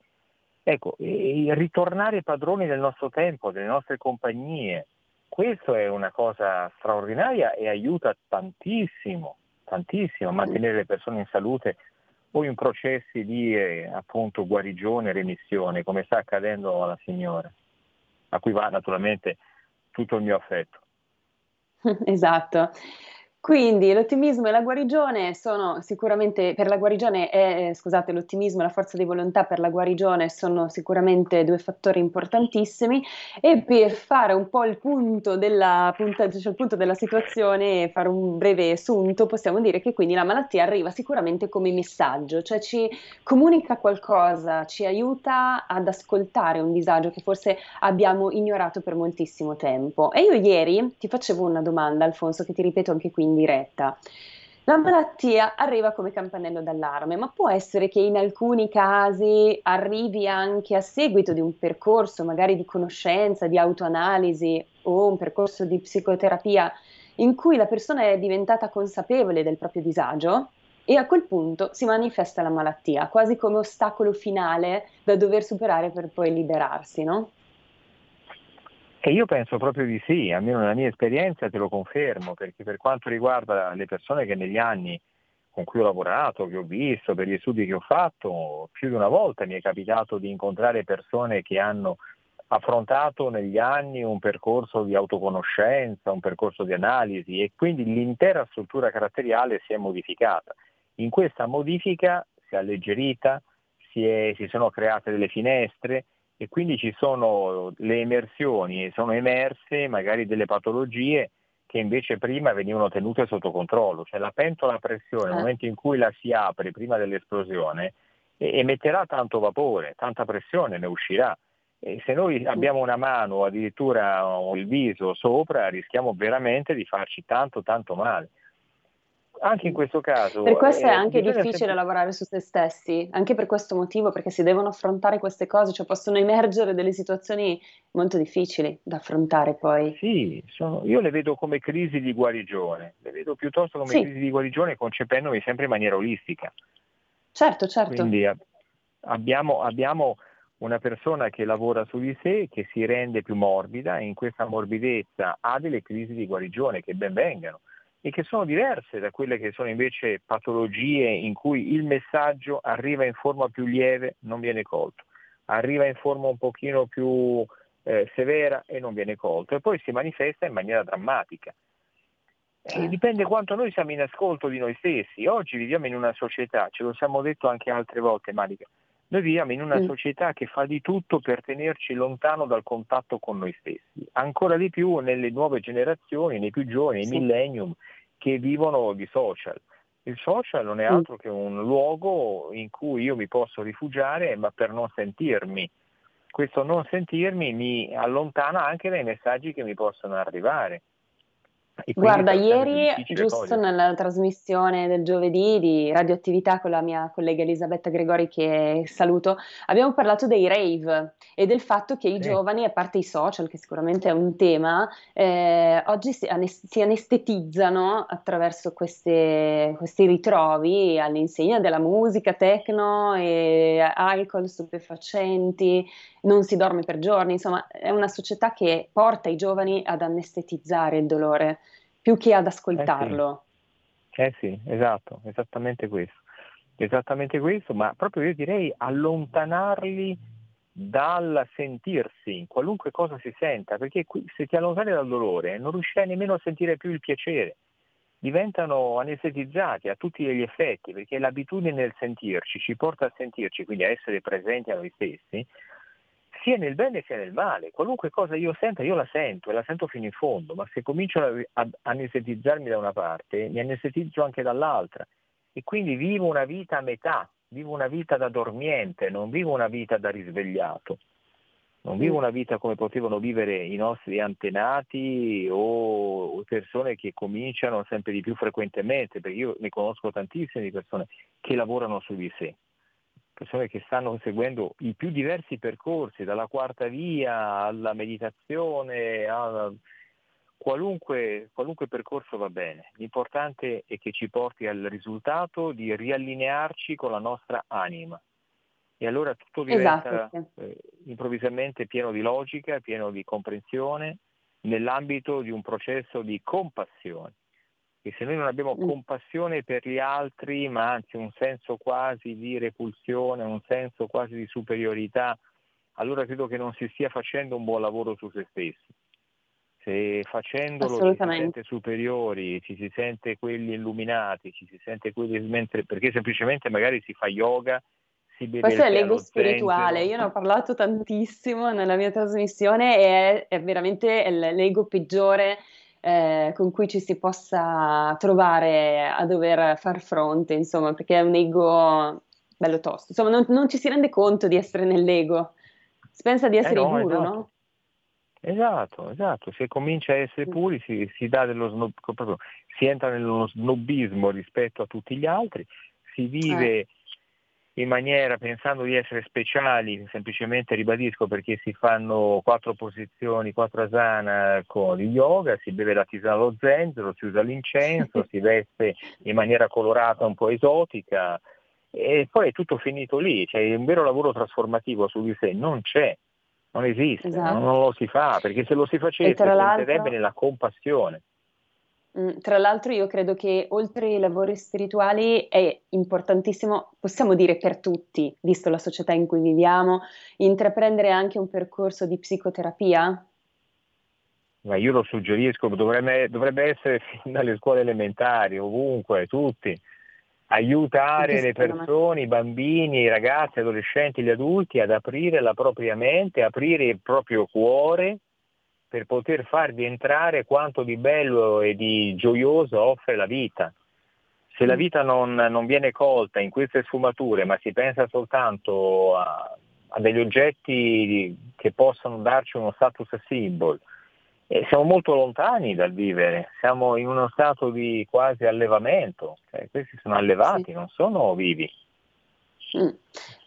Ecco, ritornare padroni del nostro tempo, delle nostre compagnie, questo è una cosa straordinaria e aiuta tantissimo, tantissimo a mantenere le persone in salute o in processi di eh, appunto guarigione remissione, come sta accadendo alla signora, a cui va naturalmente tutto il mio affetto. Esatto. Quindi l'ottimismo e la guarigione sono sicuramente per la guarigione e, scusate, l'ottimismo e la forza di volontà per la guarigione sono sicuramente due fattori importantissimi e per fare un po' il punto della, cioè il punto della situazione e fare un breve assunto, possiamo dire che quindi la malattia arriva sicuramente come messaggio, cioè ci comunica qualcosa, ci aiuta ad ascoltare un disagio che forse abbiamo ignorato per moltissimo tempo. E io ieri ti facevo una domanda, Alfonso, che ti ripeto anche qui diretta. La malattia arriva come campanello d'allarme, ma può essere che in alcuni casi arrivi anche a seguito di un percorso magari di conoscenza, di autoanalisi o un percorso di psicoterapia in cui la persona è diventata consapevole del proprio disagio e a quel punto si manifesta la malattia, quasi come ostacolo finale da dover superare per poi liberarsi, no? E io penso proprio di sì, almeno nella mia esperienza te lo confermo, perché per quanto riguarda le persone che negli anni con cui ho lavorato, che ho visto, per gli studi che ho fatto, più di una volta mi è capitato di incontrare persone che hanno affrontato negli anni un percorso di autoconoscenza, un percorso di analisi e quindi l'intera struttura caratteriale si è modificata. In questa modifica si è alleggerita, si, è, si sono create delle finestre, e quindi ci sono le emersioni, sono emerse magari delle patologie che invece prima venivano tenute sotto controllo, cioè la pentola a pressione nel eh. momento in cui la si apre prima dell'esplosione emetterà tanto vapore, tanta pressione ne uscirà. E se noi abbiamo una mano o addirittura il viso sopra rischiamo veramente di farci tanto tanto male anche in questo caso. Per questo eh, è anche difficile sempre... lavorare su se stessi, anche per questo motivo, perché si devono affrontare queste cose, cioè possono emergere delle situazioni molto difficili da affrontare poi. Sì, sono, io le vedo come crisi di guarigione, le vedo piuttosto come sì. crisi di guarigione concependomi sempre in maniera olistica. Certo, certo. Quindi ab- abbiamo, abbiamo una persona che lavora su di sé, che si rende più morbida e in questa morbidezza ha delle crisi di guarigione che ben vengano e che sono diverse da quelle che sono invece patologie in cui il messaggio arriva in forma più lieve, non viene colto, arriva in forma un pochino più eh, severa e non viene colto e poi si manifesta in maniera drammatica. E eh. dipende quanto noi siamo in ascolto di noi stessi. Oggi viviamo in una società, ce lo siamo detto anche altre volte, Marica, noi viviamo in una mm. società che fa di tutto per tenerci lontano dal contatto con noi stessi, ancora di più nelle nuove generazioni, nei più giovani, nei sì. millennium, che vivono di social. Il social non è mm. altro che un luogo in cui io mi posso rifugiare, ma per non sentirmi questo non sentirmi mi allontana anche dai messaggi che mi possono arrivare. Guarda, ieri, giusto poi. nella trasmissione del giovedì di radioattività con la mia collega Elisabetta Gregori, che saluto, abbiamo parlato dei rave e del fatto che i giovani, a parte i social, che sicuramente è un tema, eh, oggi si, anes- si, anestetizzano attraverso queste, questi ritrovi all'insegna della musica, techno e alcol, stupefacenti, non si dorme per giorni, insomma è una società che porta i giovani ad anestetizzare il dolore più che ad ascoltarlo. Eh sì, eh sì esatto, esattamente questo. Esattamente questo, ma proprio io direi allontanarli dal sentirsi, qualunque cosa si senta, perché qui, se ti allontani dal dolore non riuscirai nemmeno a sentire più il piacere, diventano anestetizzati a tutti gli effetti, perché l'abitudine nel sentirci ci porta a sentirci, quindi a essere presenti a noi stessi, sia nel bene sia nel male. Qualunque cosa io senta, io la sento e la sento fino in fondo, ma se comincio ad anestetizzarmi da una parte, mi anestetizzo anche dall'altra e quindi vivo una vita a metà, vivo una vita da dormiente, non vivo una vita da risvegliato. Non vivo una vita come potevano vivere i nostri antenati o persone che cominciano sempre di più frequentemente, perché io ne conosco tantissime persone che lavorano su di sé persone che stanno seguendo i più diversi percorsi, dalla quarta via alla meditazione, a qualunque, qualunque percorso va bene. L'importante è che ci porti al risultato di riallinearci con la nostra anima. E allora tutto diventa esatto. eh, improvvisamente pieno di logica, pieno di comprensione, nell'ambito di un processo di compassione e se noi non abbiamo mm. compassione per gli altri, ma anzi un senso quasi di repulsione, un senso quasi di superiorità, allora credo che non si stia facendo un buon lavoro su se stessi. Se facendolo ci si sente superiori, ci si sente quelli illuminati, ci si sente quelli mentre, perché semplicemente magari si fa yoga, si beve Questo è l'ego spirituale, io ne ho parlato tantissimo nella mia trasmissione e è, è veramente l'ego peggiore eh, con cui ci si possa trovare a dover far fronte, insomma, perché è un ego bello tosto. Insomma, non, non ci si rende conto di essere nell'ego, si pensa di essere eh no, guru, esatto. no? Esatto, esatto, se comincia a essere mm. puri si, si, snob, proprio, si entra nello snobismo rispetto a tutti gli altri, si vive eh in maniera pensando di essere speciali, semplicemente ribadisco perché si fanno quattro posizioni, quattro asana con il yoga, si beve la tisana allo zenzero, si usa l'incenso, si veste in maniera colorata un po' esotica e poi è tutto finito lì, cioè un vero lavoro trasformativo su di sé non c'è, non esiste, esatto. non lo si fa, perché se lo si facesse si sentirebbe nella compassione. Mm, tra l'altro io credo che oltre ai lavori spirituali è importantissimo, possiamo dire per tutti, visto la società in cui viviamo, intraprendere anche un percorso di psicoterapia? Ma io lo suggerisco, dovrebbe, dovrebbe essere fin dalle scuole elementari, ovunque, tutti. Aiutare le persone, i bambini, i ragazzi, gli adolescenti, gli adulti ad aprire la propria mente, aprire il proprio cuore per poter farvi entrare quanto di bello e di gioioso offre la vita. Se la mm. vita non, non viene colta in queste sfumature, ma si pensa soltanto a, a degli oggetti che possono darci uno status symbol, e siamo molto lontani dal vivere, siamo in uno stato di quasi allevamento, cioè, questi sono allevati, sì. non sono vivi. Mm.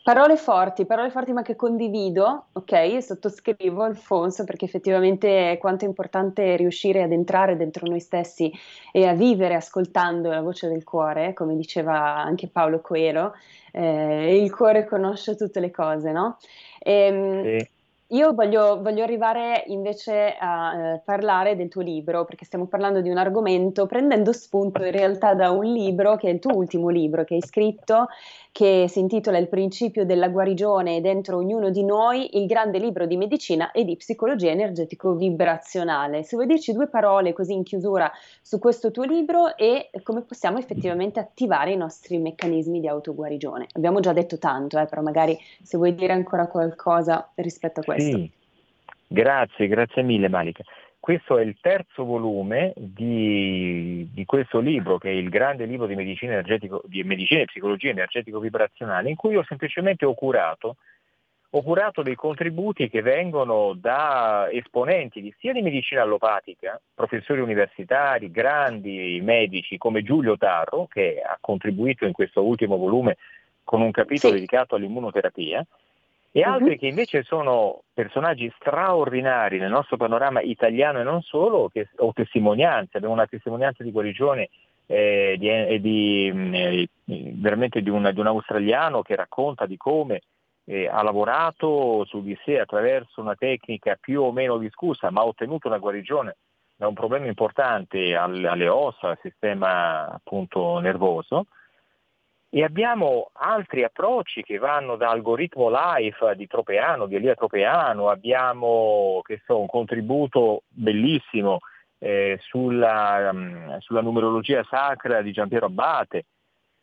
Parole forti, parole forti ma che condivido, ok? Sottoscrivo Alfonso perché effettivamente quanto è importante riuscire ad entrare dentro noi stessi e a vivere ascoltando la voce del cuore, come diceva anche Paolo Coelho, eh, il cuore conosce tutte le cose, no? E, ehm, sì. Io voglio, voglio, arrivare invece a eh, parlare del tuo libro, perché stiamo parlando di un argomento prendendo spunto in realtà da un libro che è il tuo ultimo libro che hai scritto, che si intitola Il principio della guarigione dentro ognuno di noi, il grande libro di medicina e di psicologia energetico-vibrazionale. Se vuoi dirci due parole così in chiusura su questo tuo libro e come possiamo effettivamente attivare i nostri meccanismi di autoguarigione. Abbiamo già detto tanto, eh, però magari se vuoi dire ancora qualcosa rispetto a questo. Sì, grazie, grazie mille Malika. Questo è il terzo volume di, di, questo libro, che è il grande libro di medicina, di medicina e psicologia energetico-vibrazionale, in cui io semplicemente ho curato ho curato dei contributi che vengono da esponenti di, sia di medicina allopatica, professori universitari, grandi medici come Giulio Tarro, che ha contribuito in questo ultimo volume con un capitolo sì. dedicato all'immunoterapia, e mhm. altri uh-huh. che invece sono personaggi straordinari nel nostro panorama italiano e non solo, che, o testimonianze, abbiamo una testimonianza di guarigione eh, di, eh, di, mm, eh, veramente di un, di un, australiano che racconta di come eh, ha lavorato su di sé attraverso una tecnica più o meno discussa, ma ha ottenuto una guarigione da un problema importante alle ossa, al sistema appunto nervoso. E abbiamo altri approcci che vanno da algoritmo life di Tropeano, di Elia Tropeano, abbiamo so, un contributo bellissimo eh, sulla, um, sulla, numerologia sacra di Giampiero Abbate.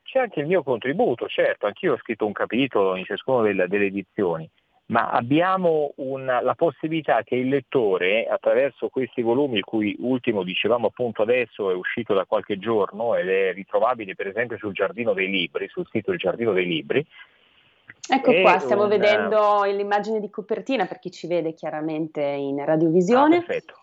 C'è anche il mio contributo, certo, anch'io ho scritto un capitolo in ciascuna delle, delle edizioni, ma abbiamo una, la possibilità che il lettore, attraverso questi volumi, il cui ultimo dicevamo appunto adesso è uscito da qualche giorno ed è ritrovabile per esempio sul Giardino dei Libri, sul sito Il Giardino dei Libri, Ecco qua, stiamo un... vedendo l'immagine di copertina per chi ci vede chiaramente in radiovisione. Ah, perfetto.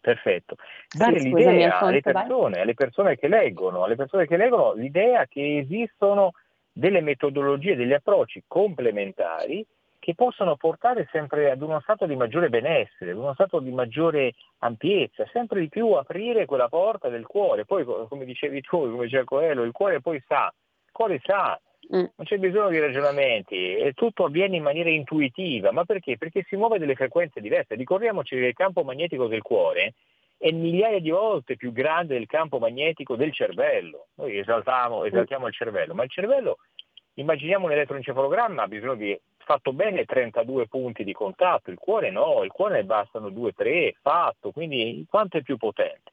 Perfetto. Dare sì, l'idea alle persone, alle persone, che leggono, alle persone che leggono l'idea che esistono delle metodologie, degli approcci complementari che possono portare sempre ad uno stato di maggiore benessere, ad uno stato di maggiore ampiezza, sempre di più aprire quella porta del cuore. Poi, come dicevi tu, come diceva Coelho, il cuore poi sa, il cuore sa, mm. non c'è bisogno di ragionamenti, e tutto avviene in maniera intuitiva. Ma perché? Perché si muove delle frequenze diverse. Ricordiamoci che il campo magnetico del cuore è migliaia di volte più grande del campo magnetico del cervello. Noi esaltiamo, esaltiamo il cervello, ma il cervello, immaginiamo un elettroencefalogramma, ha bisogno di fatto bene 32 punti di contatto, il cuore no, il cuore ne bastano 2-3, fatto, quindi quanto è più potente.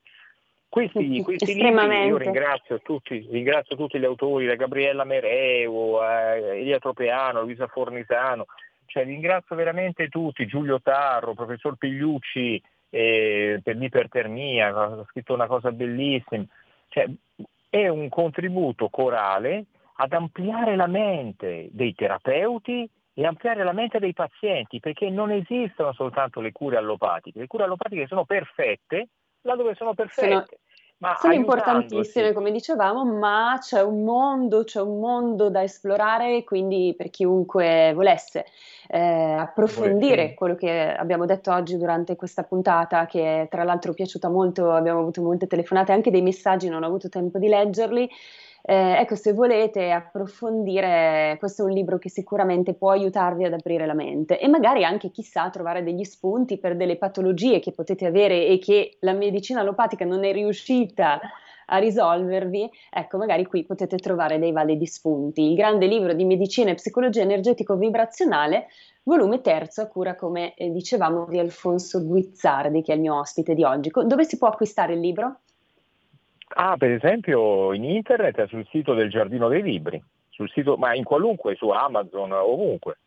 Questi, questi libri io ringrazio tutti, ringrazio tutti gli autori, da Gabriella Mereu, eh, Elia Tropeano, Luisa Fornisano, cioè ringrazio veramente tutti, Giulio Tarro, professor Pigliucci eh, per l'ipertermia, ha scritto una cosa bellissima, cioè, è un contributo corale ad ampliare la mente dei terapeuti e ampliare la mente dei pazienti, perché non esistono soltanto le cure allopatiche, le cure allopatiche sono perfette laddove sono perfette. Sono, ma sono importantissime, come dicevamo, ma c'è un mondo, c'è un mondo da esplorare, quindi per chiunque volesse eh, approfondire Volete. quello che abbiamo detto oggi durante questa puntata, che tra l'altro è piaciuta molto, abbiamo avuto molte telefonate, anche dei messaggi, non ho avuto tempo di leggerli. Eh, ecco, se volete approfondire, questo è un libro che sicuramente può aiutarvi ad aprire la mente e magari anche, chissà, trovare degli spunti per delle patologie che potete avere e che la medicina allopatica non è riuscita a risolvervi, ecco, magari qui potete trovare dei validi spunti. Il grande libro di medicina e psicologia energetico-vibrazionale, volume terzo, a cura, come eh, dicevamo, di Alfonso Guizzardi, che è il mio ospite di oggi. Dove si può acquistare il libro? Ah, per esempio in internet sul sito del Giardino dei Libri, sul sito, ma in qualunque, su Amazon, ovunque.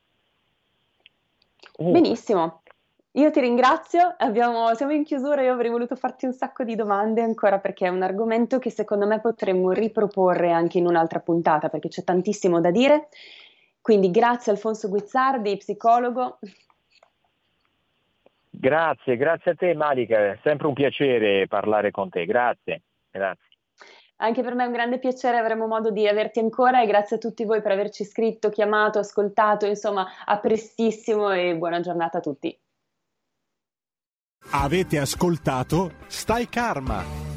ovunque. Benissimo. Io ti ringrazio, Abbiamo, siamo in chiusura, io avrei voluto farti un sacco di domande ancora perché è un argomento che secondo me potremmo riproporre anche in un'altra puntata perché c'è tantissimo da dire. Quindi grazie Alfonso Guizzardi, psicologo. Grazie, grazie a te Malika, è sempre un piacere parlare con te, grazie. Grazie. Anche per me è un grande piacere, avremo modo di averti ancora e grazie a tutti voi per averci scritto, chiamato, ascoltato, insomma, a prestissimo e buona giornata a tutti. Avete ascoltato Stai Karma